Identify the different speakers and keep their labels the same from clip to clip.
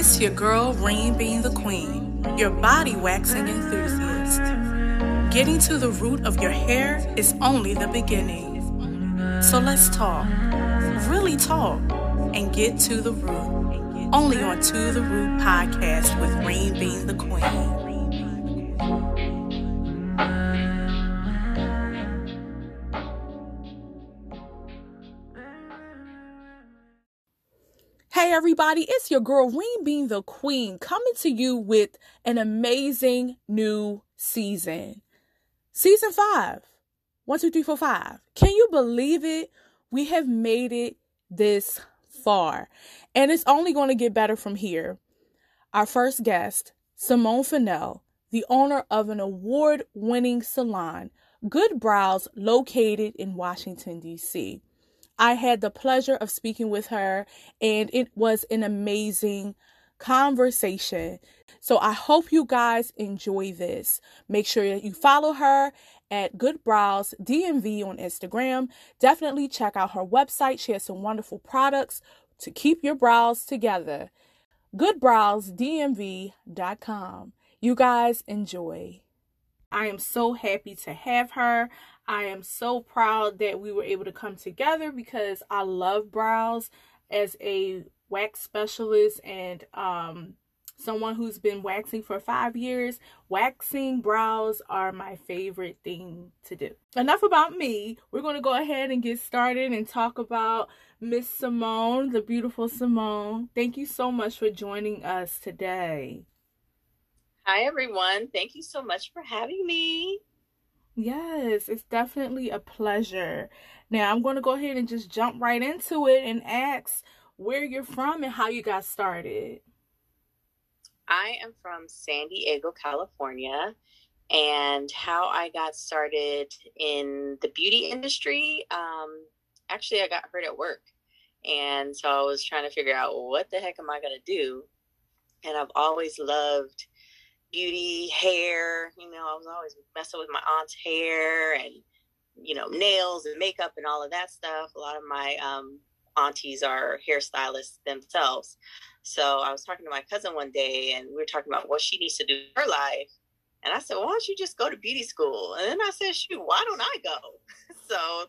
Speaker 1: It's your girl, Rain being the queen, your body waxing enthusiast. Getting to the root of your hair is only the beginning. So let's talk, really talk, and get to the root. Only on To the Root podcast with Rain being the queen. Everybody, it's your girl Reem being the Queen coming to you with an amazing new season. Season five. One, two, three, four, five. Can you believe it? We have made it this far. And it's only going to get better from here. Our first guest, Simone Fennell, the owner of an award winning salon, Good Brows, located in Washington, D.C. I had the pleasure of speaking with her, and it was an amazing conversation. So I hope you guys enjoy this. Make sure that you follow her at Good Brows DMV on Instagram. Definitely check out her website. She has some wonderful products to keep your brows together. GoodBrowsDMV.com. You guys enjoy. I am so happy to have her. I am so proud that we were able to come together because I love brows as a wax specialist and um, someone who's been waxing for five years. Waxing brows are my favorite thing to do. Enough about me. We're going to go ahead and get started and talk about Miss Simone, the beautiful Simone. Thank you so much for joining us today.
Speaker 2: Hi, everyone. Thank you so much for having me.
Speaker 1: Yes, it's definitely a pleasure. Now, I'm going to go ahead and just jump right into it and ask where you're from and how you got started.
Speaker 2: I am from San Diego, California, and how I got started in the beauty industry. Um, actually, I got hurt at work, and so I was trying to figure out what the heck am I going to do. And I've always loved beauty, hair. You know, I was always messing with my aunt's hair and you know nails and makeup and all of that stuff. A lot of my um, aunties are hairstylists themselves. So I was talking to my cousin one day, and we were talking about what she needs to do in her life. And I said, well, "Why don't you just go to beauty school?" And then I said, "Shoot, why don't I go?" so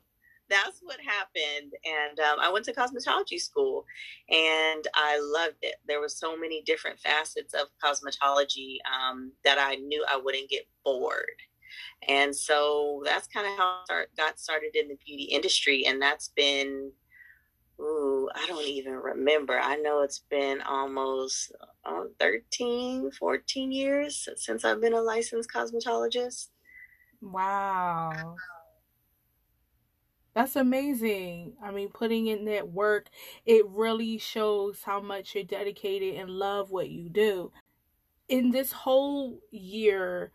Speaker 2: that's what happened. And um, I went to cosmetology school and I loved it. There were so many different facets of cosmetology um, that I knew I wouldn't get bored. And so that's kind of how I start, got started in the beauty industry. And that's been, ooh, I don't even remember. I know it's been almost uh, 13, 14 years since I've been a licensed cosmetologist.
Speaker 1: Wow. That's amazing. I mean, putting in that work, it really shows how much you're dedicated and love what you do. In this whole year,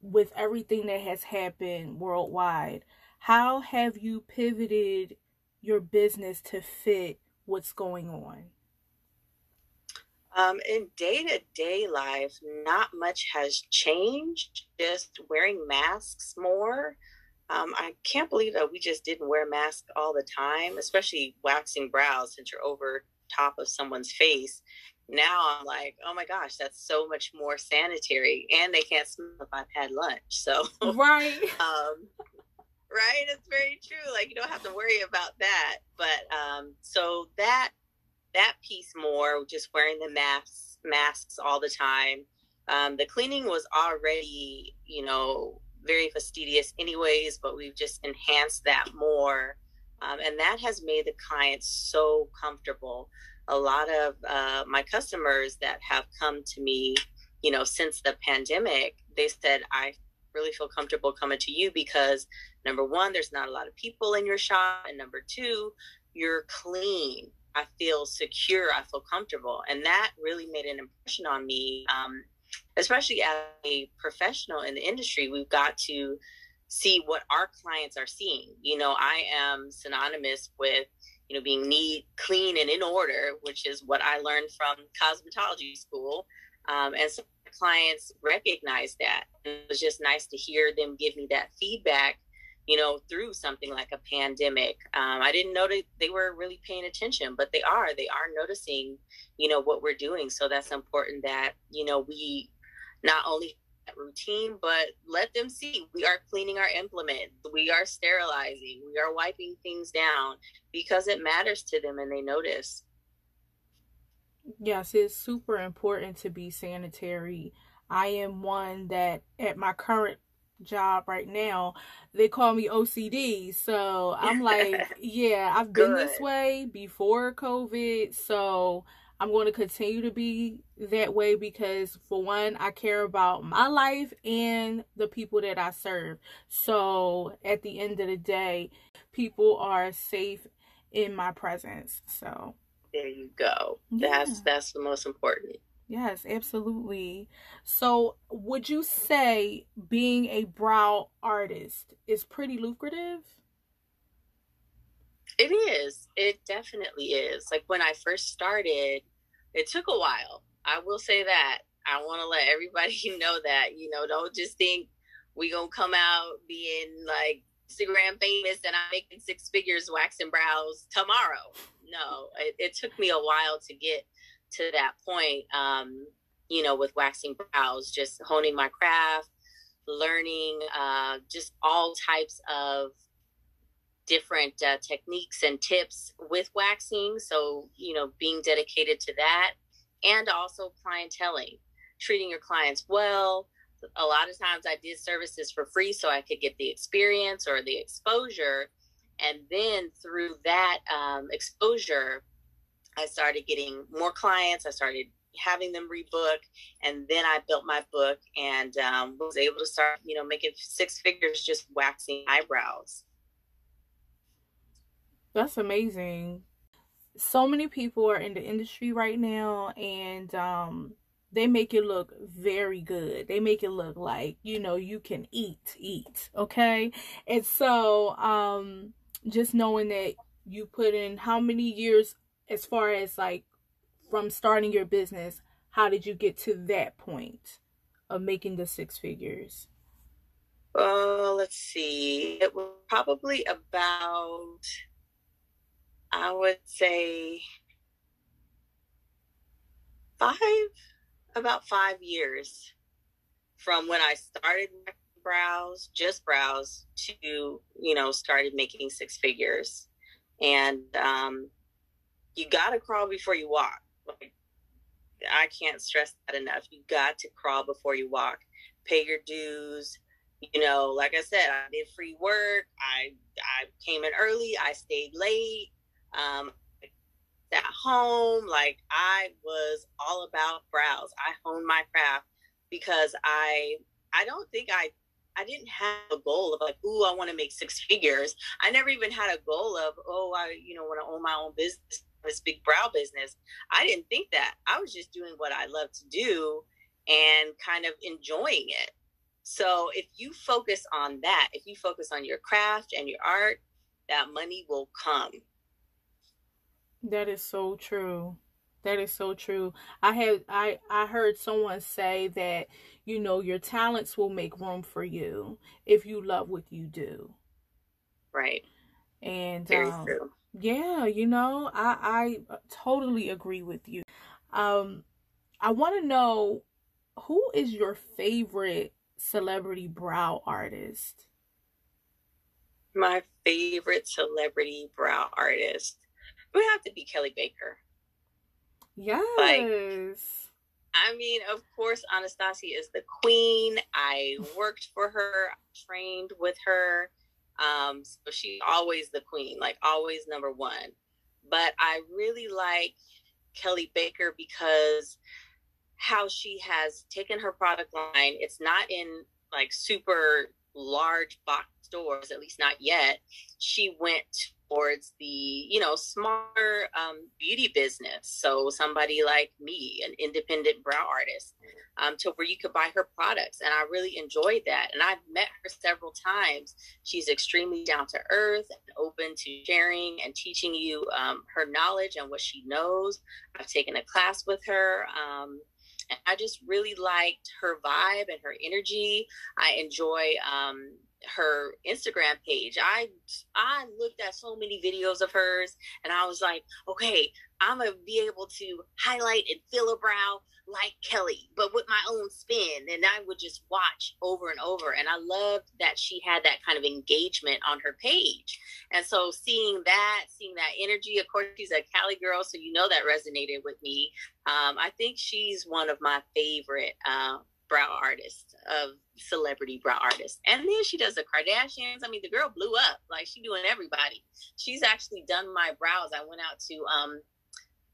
Speaker 1: with everything that has happened worldwide, how have you pivoted your business to fit what's going on?
Speaker 2: Um, in day to day life, not much has changed, just wearing masks more. Um, I can't believe that we just didn't wear masks all the time, especially waxing brows since you're over top of someone's face. Now I'm like, oh my gosh, that's so much more sanitary, and they can't smell if I've had lunch. So
Speaker 1: right,
Speaker 2: um, right, it's very true. Like you don't have to worry about that. But um, so that that piece more, just wearing the masks masks all the time. Um, the cleaning was already, you know, very fastidious anyways, but we've just enhanced that more. Um, and that has made the clients so comfortable. A lot of uh, my customers that have come to me, you know, since the pandemic, they said, I really feel comfortable coming to you because number one, there's not a lot of people in your shop. And number two, you're clean. I feel secure. I feel comfortable. And that really made an impression on me. Um, especially as a professional in the industry, we've got to see what our clients are seeing. You know, I am synonymous with, you know, being neat, clean, and in order, which is what I learned from cosmetology school. Um, and so clients recognize that. And it was just nice to hear them give me that feedback you know, through something like a pandemic. Um, I didn't know that they were really paying attention, but they are. They are noticing, you know, what we're doing. So that's important that, you know, we not only routine, but let them see we are cleaning our implement, we are sterilizing, we are wiping things down because it matters to them and they notice.
Speaker 1: Yes, it's super important to be sanitary. I am one that at my current job right now, they call me OCD. So I'm like, yeah, I've been Good. this way before COVID. So I'm going to continue to be that way because, for one, I care about my life and the people that I serve. So at the end of the day, people are safe in my presence. So
Speaker 2: there you go. Yeah. That's that's the most important.
Speaker 1: Yes, absolutely. So, would you say being a brow artist is pretty lucrative?
Speaker 2: It is. It definitely is. Like when I first started, it took a while. I will say that. I want to let everybody know that, you know, don't just think we going to come out being like Instagram famous and I'm making six figures waxing brows tomorrow. No, it, it took me a while to get to that point, um, you know, with waxing brows, just honing my craft, learning uh, just all types of different uh, techniques and tips with waxing. So, you know, being dedicated to that and also clienteling, treating your clients well. A lot of times I did services for free so I could get the experience or the exposure. And then through that um, exposure, I started getting more clients. I started having them rebook, and then I built my book and um, was able to start, you know, making six figures just waxing eyebrows.
Speaker 1: That's amazing. So many people are in the industry right now, and um, they make it look very good. They make it look like you know you can eat, eat, okay. And so, um, just knowing that you put in how many years as far as like from starting your business, how did you get to that point of making the six figures?
Speaker 2: Well, let's see. It was probably about, I would say, five, about five years from when I started brows, just brows, to, you know, started making six figures. And um, you got to crawl before you walk. Like, I can't stress that enough. You got to crawl before you walk. Pay your dues. You know, like I said, I did free work. I I came in early. I stayed late. Um, at home, like I was all about brows. I honed my craft because I I don't think I I didn't have a goal of like, ooh, I want to make six figures. I never even had a goal of, oh, I, you know, want to own my own business this big brow business. I didn't think that. I was just doing what I love to do and kind of enjoying it. So if you focus on that, if you focus on your craft and your art, that money will come.
Speaker 1: That is so true. That is so true. I had I I heard someone say that you know your talents will make room for you if you love what you do.
Speaker 2: Right.
Speaker 1: And Very um, true yeah, you know, I I totally agree with you. Um I want to know who is your favorite celebrity brow artist?
Speaker 2: My favorite celebrity brow artist would have to be Kelley Baker.
Speaker 1: Yes. Like,
Speaker 2: I mean, of course, Anastasia is the queen. I worked for her, trained with her. Um, so she's always the queen, like always number one. But I really like Kelley Baker because how she has taken her product line. It's not in like super large box stores, at least not yet. She went towards the you know smaller um, beauty business. So somebody like me an independent brow artist um, to where you could buy her products. And i really enjoyed that. And i've met her several times. She's extremely down to earth and open to sharing and teaching you um, her knowledge and what she knows. I've taken a class with her um, and I just really liked her vibe and her energy. I enjoy um, her Instagram page. I I looked at so many videos of hers and I was like, okay, I'm gonna be able to highlight and fill a brow like Kelley, but with my own spin. And I would just watch over and over. And I loved that she had that kind of engagement on her page. And so seeing that, seeing that energy, of course, she's a Cali girl, so you know that resonated with me. Um, I think she's one of my favorite uh, brow artists of celebrity brow artists. And then she does the Kardashians. I mean, the girl blew up. Like she doing everybody. She's actually done my brows. I went out to um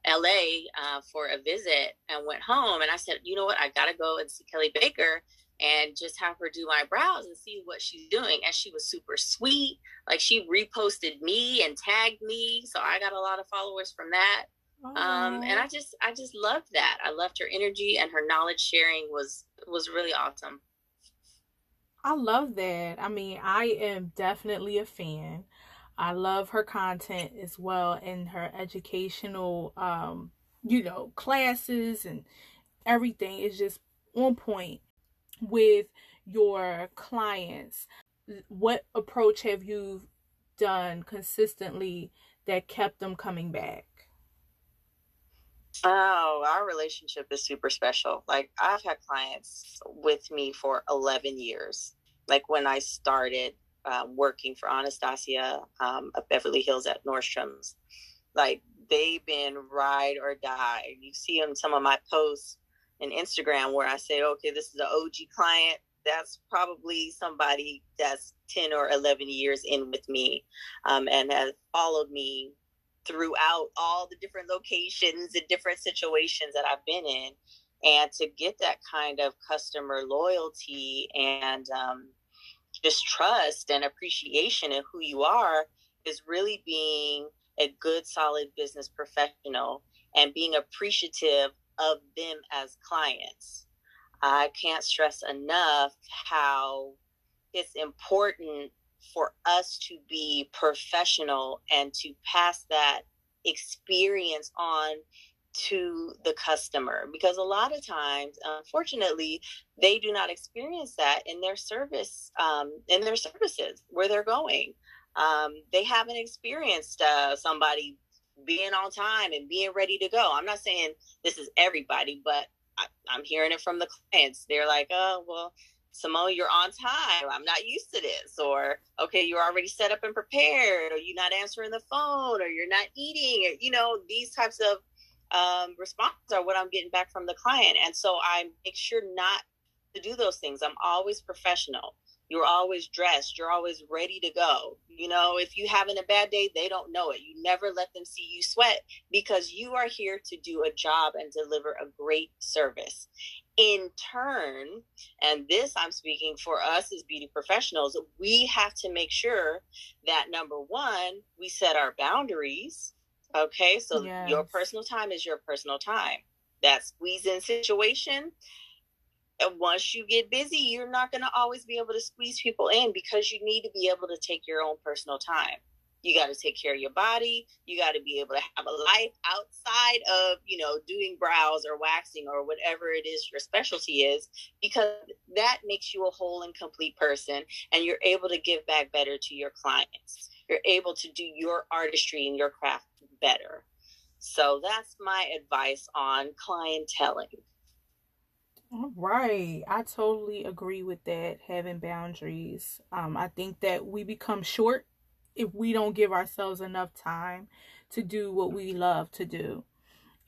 Speaker 2: LA uh, for a visit and went home. And I said, you know what? I got to go and see Kelley Baker and just have her do my brows and see what she's doing. And she was super sweet. Like she reposted me and tagged me. So I got a lot of followers from that. Um, and I just, I just loved that. I loved her energy and her knowledge sharing was, was really awesome.
Speaker 1: I love that. I mean, I am definitely a fan. I love her content as well and her educational, um, you know, classes and everything is just on point with your clients. What approach have you done consistently that kept them coming back?
Speaker 2: Oh, our relationship is super special. Like I've had clients with me for 11 years. Like when I started um, working for Anastasia um, of Beverly Hills at Nordstrom's. Like they've been ride or die. You see on some of my posts in Instagram where I say, okay, this is an OG client. That's probably somebody that's 10 or 11 years in with me um, and has followed me throughout all the different locations and different situations that I've been in. And to get that kind of customer loyalty and um, just trust and appreciation of who you are is really being a good, solid business professional and being appreciative of them as clients. I can't stress enough how it's important for us to be professional and to pass that experience on to the customer. Because a lot of times unfortunately they do not experience that in their service um, in their services where they're going. Um, they haven't experienced uh, somebody being on time and being ready to go. I'm not saying this is everybody but I, i'm hearing it from the clients. They're like oh well Simone, you're on time. I'm not used to this. Or, okay, you're already set up and prepared, or you're not answering the phone, or you're not eating, or, you know, these types of um, responses are what I'm getting back from the client. And so I make sure not to do those things. I'm always professional. You're always dressed. You're always ready to go. You know, if you're having a bad day, they don't know it. You never let them see you sweat because you are here to do a job and deliver a great service. In turn, and this I'm speaking for us as beauty professionals, we have to make sure that number one, we set our boundaries Okay, so yes. your personal time is your personal time. That squeeze in situation. And once you get busy, you're not going to always be able to squeeze people in because you need to be able to take your own personal time. You got to take care of your body. You got to be able to have a life outside of, you know, doing brows or waxing or whatever it is your specialty is, because that makes you a whole and complete person and you're able to give back better to your clients. You're able to do your artistry and your craft better. So that's my advice on clienteling.
Speaker 1: All right. I totally agree with that, having boundaries. Um, I think that we become short if we don't give ourselves enough time to do what we love to do.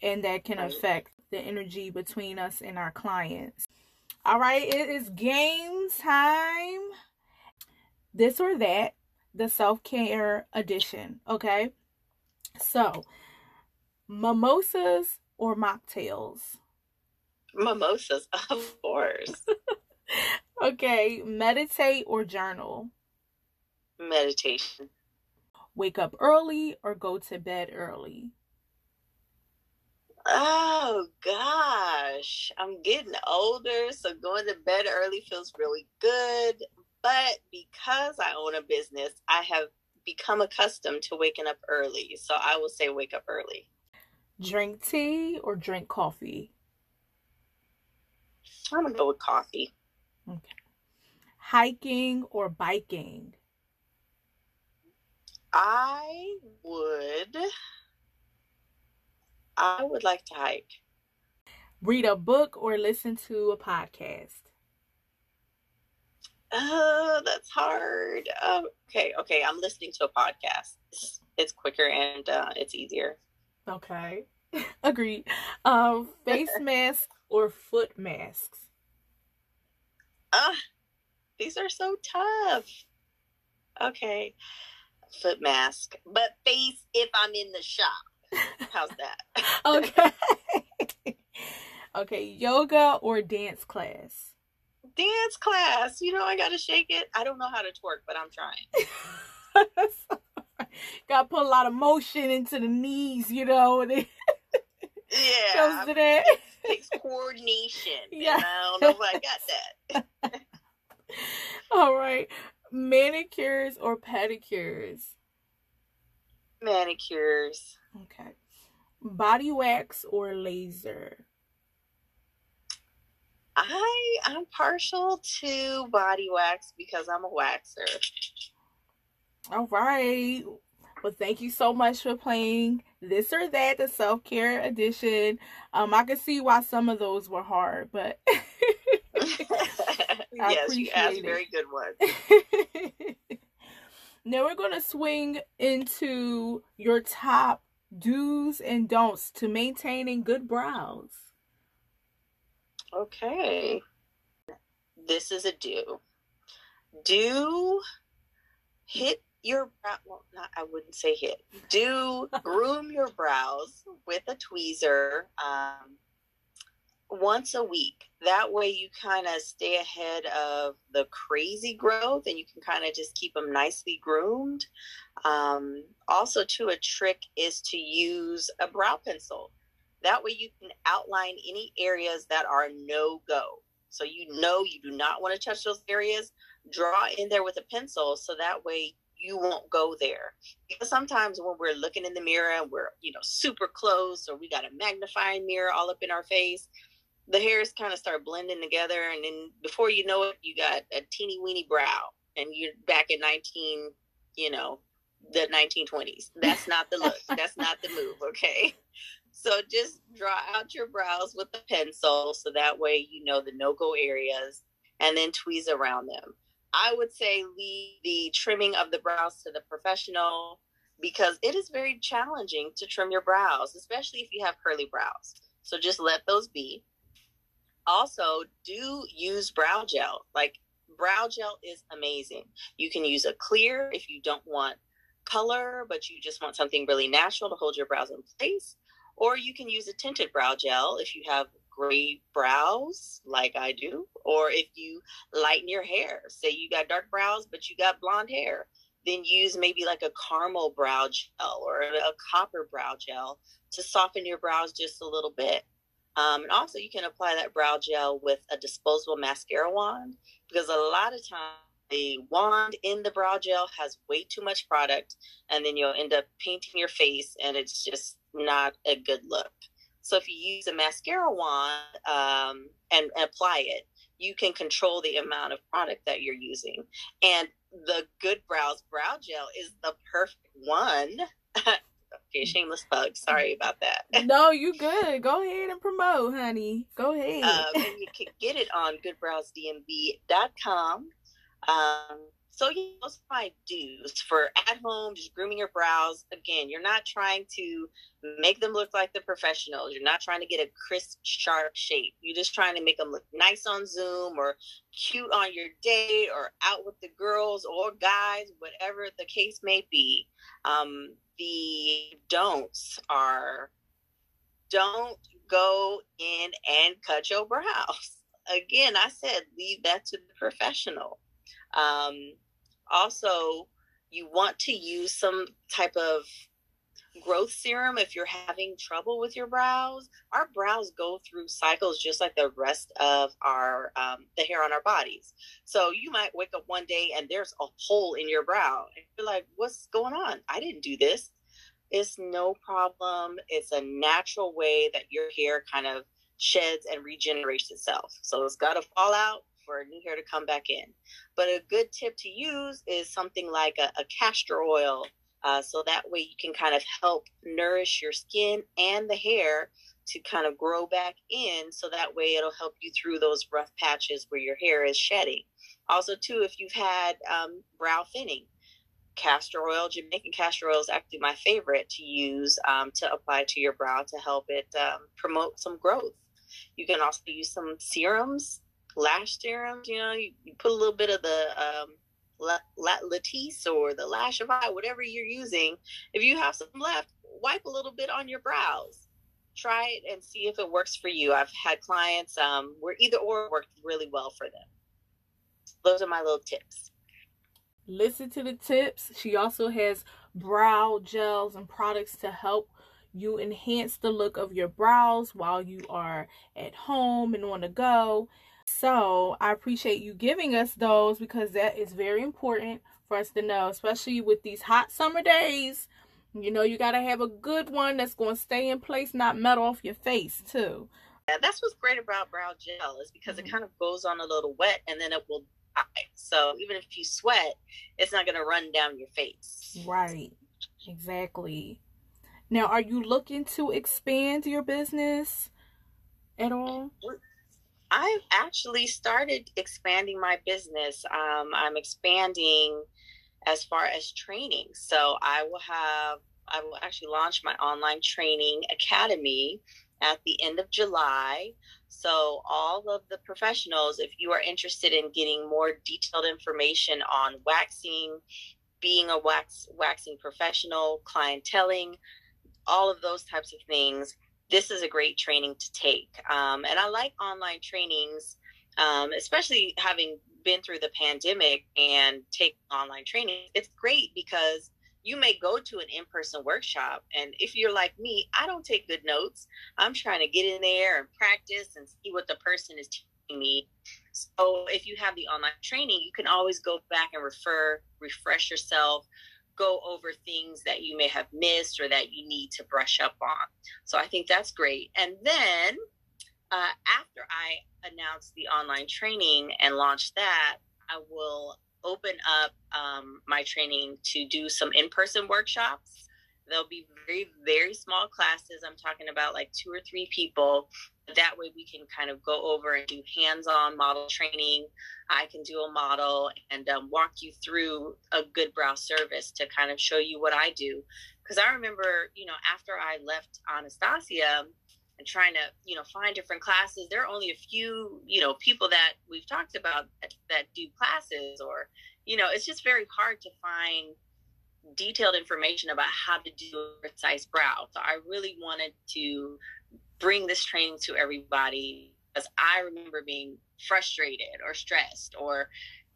Speaker 1: And that can affect the energy between us and our clients. All right, it is game time. This or that, the self care edition. Okay. So, mimosas or mocktails?
Speaker 2: Mimosas, of course.
Speaker 1: okay, meditate or journal?
Speaker 2: Meditation.
Speaker 1: Wake up early or go to bed early?
Speaker 2: Oh gosh, I'm getting older, so going to bed early feels really good. But because I own a business, I have become accustomed to waking up early. So I will say wake up early.
Speaker 1: Drink tea or drink coffee?
Speaker 2: I'm gonna go with coffee.
Speaker 1: Okay. hiking or biking?
Speaker 2: I would. I would like to hike.
Speaker 1: Read a book or listen to a podcast?
Speaker 2: Oh, that's hard. Oh, okay, okay. I'm listening to a podcast. It's, it's quicker and uh, it's easier.
Speaker 1: Okay, agreed. Um, face mask or foot masks?
Speaker 2: Ah, uh, these are so tough. Okay, foot mask, but face if I'm in the shop. How's that?
Speaker 1: okay. okay, yoga or dance class?
Speaker 2: dance class. You know, I got to shake it. I don't know how to twerk, but I'm trying.
Speaker 1: got to put a lot of motion into the knees, you know. yeah.
Speaker 2: Comes to that. It takes coordination. Yeah. I don't know if I got that.
Speaker 1: All right. Manicures or pedicures?
Speaker 2: Manicures.
Speaker 1: Okay. Body wax or laser?
Speaker 2: I I'm partial to body wax because I'm a waxer.
Speaker 1: All right. Well, thank you so much for playing this or that, the self care edition. Um, I can see why some of those were hard, but
Speaker 2: yes, you asked very good ones.
Speaker 1: now we're gonna swing into your top do's and don'ts to maintaining good brows.
Speaker 2: Okay. This is a do. Do hit your brow. Well, not, I wouldn't say hit. Do groom your brows with a tweezer um, once a week. That way, you kind of stay ahead of the crazy growth and you can kind of just keep them nicely groomed. Um, also, too, a trick is to use a brow pencil. That way you can outline any areas that are no go. So you know you do not want to touch those areas. Draw in there with a pencil so that way you won't go there. Because sometimes when we're looking in the mirror and we're, you know, super close or we got a magnifying mirror all up in our face, the hairs kind of start blending together and then before you know it, you got a teeny weeny brow and you're back in 19, you know, the 1920s. That's not the look. That's not the move, okay? So just draw out your brows with a pencil so that way you know the no go areas and then tweeze around them. I would say leave the trimming of the brows to the professional because it is very challenging to trim your brows, especially if you have curly brows. So just let those be. Also, do use brow gel. Like brow gel is amazing. You can use a clear if you don't want color, but you just want something really natural to hold your brows in place. Or you can use a tinted brow gel if you have gray brows, like I do, or if you lighten your hair. Say you got dark brows, but you got blonde hair, then use maybe like a caramel brow gel or a copper brow gel to soften your brows just a little bit. Um, and also, you can apply that brow gel with a disposable mascara wand because a lot of times the wand in the brow gel has way too much product, and then you'll end up painting your face, and it's just not a good look. So if you use a mascara wand um, and, and apply it, you can control the amount of product that you're using. And the Good Brows Brow Gel is the perfect one. okay, shameless plug. Sorry about that.
Speaker 1: no, you good. Go ahead and promote, honey. Go ahead.
Speaker 2: Um, and you can get it on goodbrowsdmv.com. Um, so yeah, those are my do's for at home, just grooming your brows. Again, you're not trying to make them look like the professionals. You're not trying to get a crisp, sharp shape. You're just trying to make them look nice on Zoom or cute on your date or out with the girls or guys, whatever the case may be. Um, the don'ts are don't go in and cut your brows. Again, I said leave that to the professional. Um, also, you want to use some type of growth serum if you're having trouble with your brows. Our brows go through cycles just like the rest of our um, the hair on our bodies. So you might wake up one day and there's a hole in your brow, and you're like, "What's going on? I didn't do this." It's no problem. It's a natural way that your hair kind of sheds and regenerates itself. So it's got to fall out for new hair to come back in. But a good tip to use is something like a, a castor oil. Uh, so that way you can kind of help nourish your skin and the hair to kind of grow back in. So that way it'll help you through those rough patches where your hair is shedding. Also, too, if you've had um, brow thinning, castor oil, Jamaican castor oil is actually my favorite to use um, to apply to your brow to help it um, promote some growth. You can also use some serums, lash serums. You know, you, you put a little bit of the um, Latisse or the Lash of Eye, whatever you're using. If you have some left, wipe a little bit on your brows. Try it and see if it works for you. I've had clients um, where either or worked really well for them. Those are my little tips.
Speaker 1: Listen to the tips. She also has brow gels and products to help you enhance the look of your brows while you are at home and on the go. So I appreciate you giving us those because that is very important for us to know, especially with these hot summer days. You know, you got to have a good one that's going to stay in place, not melt off your face, too.
Speaker 2: Yeah, that's what's great about brow gel is because mm-hmm. it kind of goes on a little wet and then it will dry. So even if you sweat, it's not going to run down your face.
Speaker 1: Right. Exactly. Now, are you looking to expand your business at all?
Speaker 2: I've actually started expanding my business. Um, I'm expanding as far as training. So I will have, I will actually launch my online training academy at the end of July. So, all of the professionals, if you are interested in getting more detailed information on waxing, being a wax waxing professional, clienteling, all of those types of things, this is a great training to take. Um, and I like online trainings, um, especially having been through the pandemic and take online training. It's great because you may go to an in-person workshop and if you're like me i don't take good notes i'm trying to get in there and practice and see what the person is teaching me so if you have the online training you can always go back and refer refresh yourself go over things that you may have missed or that you need to brush up on so i think that's great and then uh, after i announce the online training and launch that i will open up um, my training to do some in person workshops. There'll be very, very small classes. I'm talking about like two or three people. That way, we can kind of go over and do hands on model training. I can do a model and um, walk you through a good brow service to kind of show you what I do. Because I remember, you know, after I left Anastasia, and trying to you know find different classes there are only a few you know people that we've talked about that, that do classes or you know it's just very hard to find detailed information about how to do a precise brow so i really wanted to bring this training to everybody because i remember being frustrated or stressed or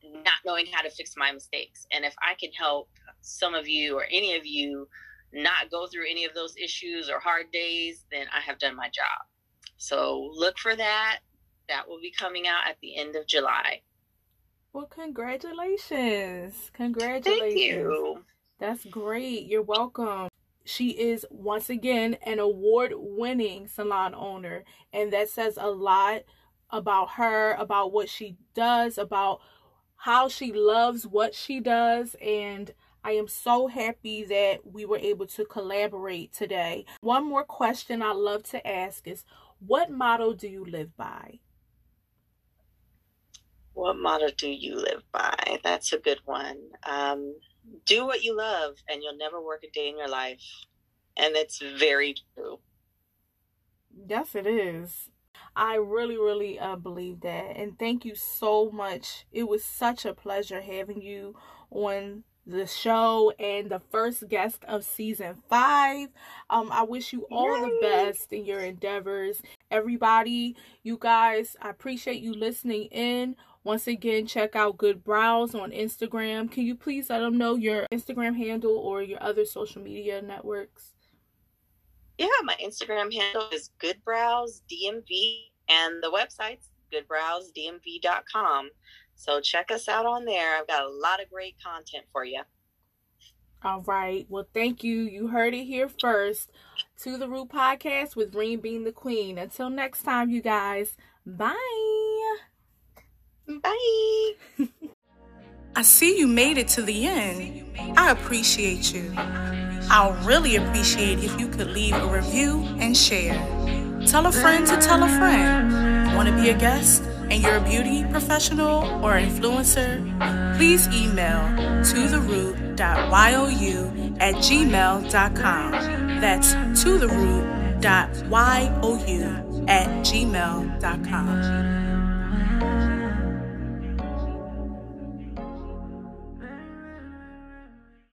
Speaker 2: not knowing how to fix my mistakes and if i can help some of you or any of you not go through any of those issues or hard days, then I have done my job. So look for that. That will be coming out at the end of July.
Speaker 1: Well, congratulations. Congratulations. Thank you. That's great. You're welcome. She is once again an award winning salon owner, and that says a lot about her, about what she does, about how she loves what she does, and I am so happy that we were able to collaborate today. One more question I love to ask is what motto do you live by?
Speaker 2: What motto do you live by? That's a good one. Um, do what you love, and you'll never work a day in your life. And it's very true.
Speaker 1: Yes, it is. I really, really uh, believe that. And thank you so much. It was such a pleasure having you on the show and the first guest of season five. Um, I wish you all Yay. the best in your endeavors. Everybody, you guys, I appreciate you listening in. Once again, check out Good Brows on Instagram. Can you please let them know your Instagram handle or your other social media networks?
Speaker 2: Yeah, my Instagram handle is Good Brows DMV and the website's goodbrowsdmv.com. So check us out on there. I've got a lot of great content for you.
Speaker 1: All right. Well, thank you. You heard it here first. To the Root Podcast with Reem being the Queen. Until next time, you guys. Bye.
Speaker 2: Bye.
Speaker 1: I see you made it to the end. I appreciate you. I'll really appreciate if you could leave a review and share. Tell a friend to tell a friend. Want to be a guest and you're a beauty professional or influencer? Please email to the root.you at gmail.com. That's to the root.you at gmail.com.